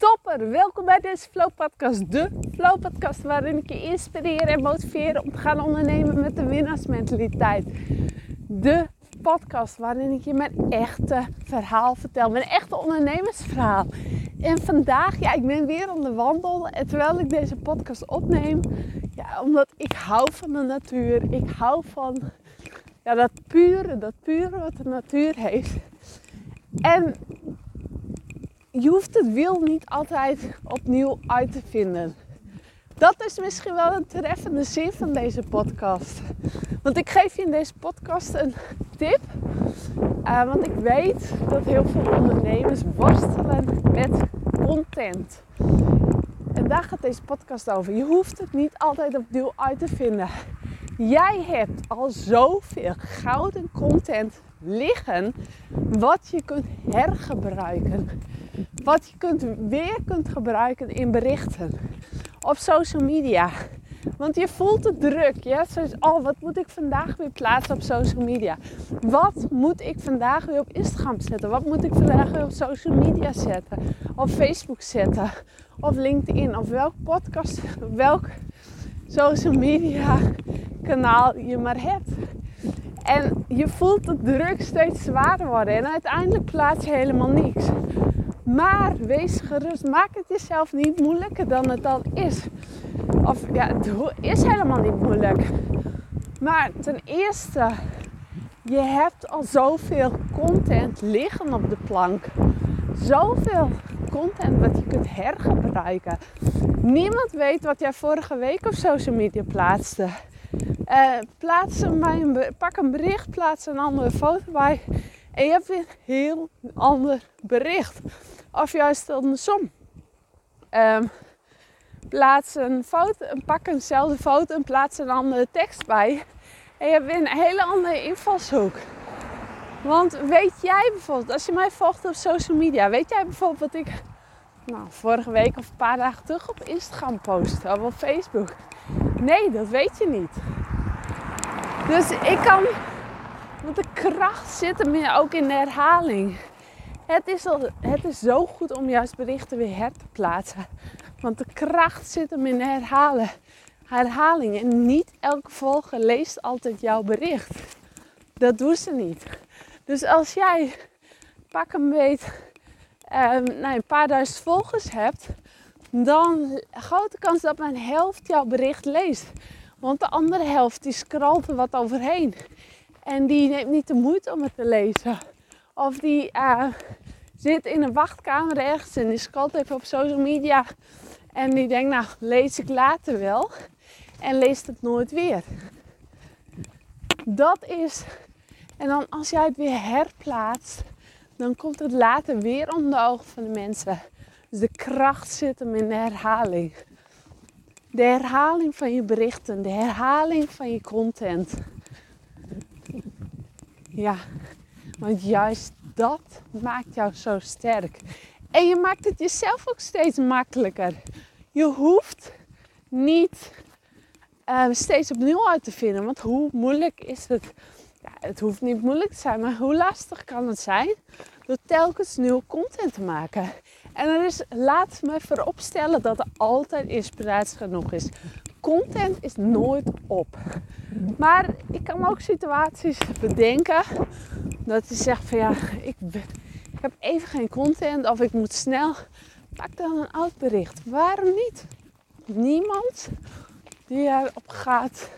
Topper, welkom bij deze Flow Podcast. De Flow Podcast waarin ik je inspireer en motiveer om te gaan ondernemen met de winnaarsmentaliteit. De podcast waarin ik je mijn echte verhaal vertel, mijn echte ondernemersverhaal. En vandaag, ja, ik ben weer aan de wandel en terwijl ik deze podcast opneem, ja, omdat ik hou van de natuur, ik hou van ja, dat pure, dat pure wat de natuur heeft. En je hoeft het wiel niet altijd opnieuw uit te vinden. Dat is misschien wel een treffende zin van deze podcast. Want ik geef je in deze podcast een tip. Uh, want ik weet dat heel veel ondernemers worstelen met content. En daar gaat deze podcast over. Je hoeft het niet altijd opnieuw uit te vinden. Jij hebt al zoveel gouden content liggen wat je kunt hergebruiken. Wat je kunt, weer kunt gebruiken in berichten. Op social media. Want je voelt de druk. Ja? Zoals, oh, wat moet ik vandaag weer plaatsen op social media? Wat moet ik vandaag weer op Instagram zetten? Wat moet ik vandaag weer op social media zetten? Op Facebook zetten? Of LinkedIn? Of welk podcast, welk social media kanaal je maar hebt. En je voelt de druk steeds zwaarder worden. En uiteindelijk plaats je helemaal niks. Maar wees gerust. Maak het jezelf niet moeilijker dan het al is. Of ja, het is helemaal niet moeilijk. Maar ten eerste, je hebt al zoveel content liggen op de plank. Zoveel content wat je kunt hergebruiken. Niemand weet wat jij vorige week op social media plaatste. Uh, plaats een, pak een bericht, plaats een andere foto bij. En je hebt weer een heel ander bericht. Of juist andersom. Um, plaats een foto, pak eenzelfde foto en plaats een andere tekst bij. En je hebt weer een hele andere invalshoek. Want weet jij bijvoorbeeld, als je mij volgt op social media, weet jij bijvoorbeeld wat ik nou, vorige week of een paar dagen terug op Instagram post of op Facebook? Nee, dat weet je niet. Dus ik kan, want de kracht zit hem ook in de herhaling. Het is, al, het is zo goed om juist berichten weer her te plaatsen. Want de kracht zit hem in herhalen. herhaling. En niet elke volger leest altijd jouw bericht. Dat doen ze niet. Dus als jij pak een beet um, nou, een paar duizend volgers hebt, dan grote kans dat mijn helft jouw bericht leest. Want de andere helft die scrolt er wat overheen. En die neemt niet de moeite om het te lezen. Of die uh, zit in een wachtkamer ergens en die scrolt even op social media. En die denkt, nou lees ik later wel. En leest het nooit weer. Dat is. En dan als jij het weer herplaatst, dan komt het later weer onder de ogen van de mensen. Dus de kracht zit hem in de herhaling. De herhaling van je berichten, de herhaling van je content. Ja, want juist dat maakt jou zo sterk. En je maakt het jezelf ook steeds makkelijker. Je hoeft niet uh, steeds opnieuw uit te vinden. Want hoe moeilijk is het? Ja, het hoeft niet moeilijk te zijn, maar hoe lastig kan het zijn door telkens nieuwe content te maken? En er is, laat me vooropstellen dat er altijd inspiratie genoeg is. Content is nooit op. Maar ik kan ook situaties bedenken dat je zegt van ja, ik, ik heb even geen content of ik moet snel. Pak dan een oud bericht. Waarom niet? Niemand die erop gaat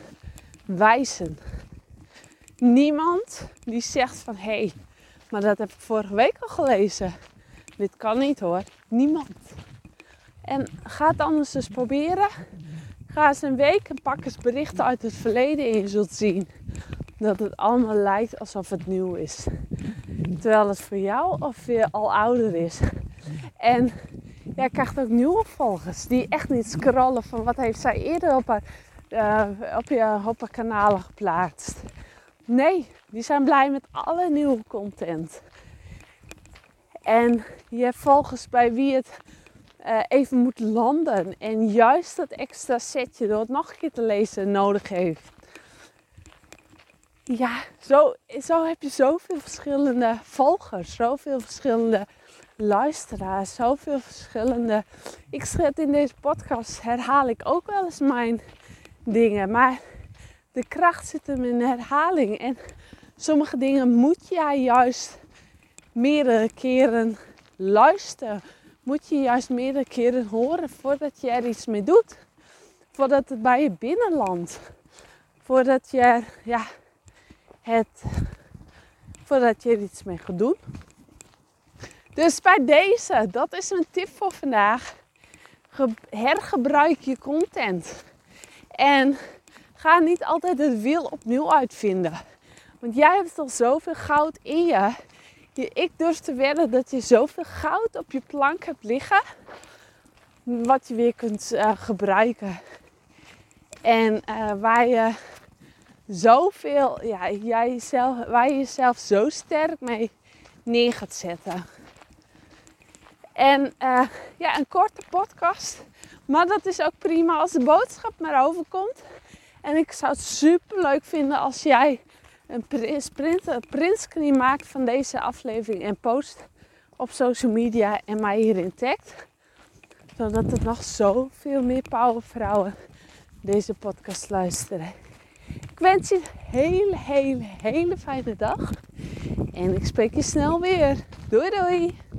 wijzen. Niemand die zegt van hé, hey, maar dat heb ik vorige week al gelezen. Dit kan niet hoor. Niemand. En ga het anders eens proberen. Ga eens een week en pak eens berichten uit het verleden en je zult zien dat het allemaal lijkt alsof het nieuw is. Terwijl het voor jou of weer al ouder is. En jij krijgt ook nieuwe volgers die echt niet scrollen van wat heeft zij eerder op haar, uh, op je, op haar kanalen geplaatst. Nee, die zijn blij met alle nieuwe content. En je hebt volgens bij wie het uh, even moet landen. En juist dat extra setje door het nog een keer te lezen nodig heeft. Ja, zo, zo heb je zoveel verschillende volgers, zoveel verschillende luisteraars, zoveel verschillende. Ik schrijf in deze podcast, herhaal ik ook wel eens mijn dingen. Maar de kracht zit hem in herhaling. En sommige dingen moet jij juist meerdere keren luisteren. Moet je juist meerdere keren horen voordat je er iets mee doet. Voordat het bij je binnenlandt. Voordat je ja, het voordat je er iets mee gaat doen. Dus bij deze, dat is mijn tip voor vandaag. Hergebruik je content. En ga niet altijd het wiel opnieuw uitvinden. Want jij hebt al zoveel goud in je. Ik durf te wedden dat je zoveel goud op je plank hebt liggen. Wat je weer kunt uh, gebruiken. En uh, waar je zoveel, ja, jij zelf, waar je jezelf zo sterk mee neer gaat zetten. En uh, ja, een korte podcast. Maar dat is ook prima als de boodschap maar overkomt. En ik zou het super leuk vinden als jij een print, een printscreen maakt van deze aflevering en post op social media en mij hierin tagt. Zodat er nog zoveel meer powervrouwen deze podcast luisteren. Ik wens je een hele, hele, hele fijne dag. En ik spreek je snel weer. Doei doei!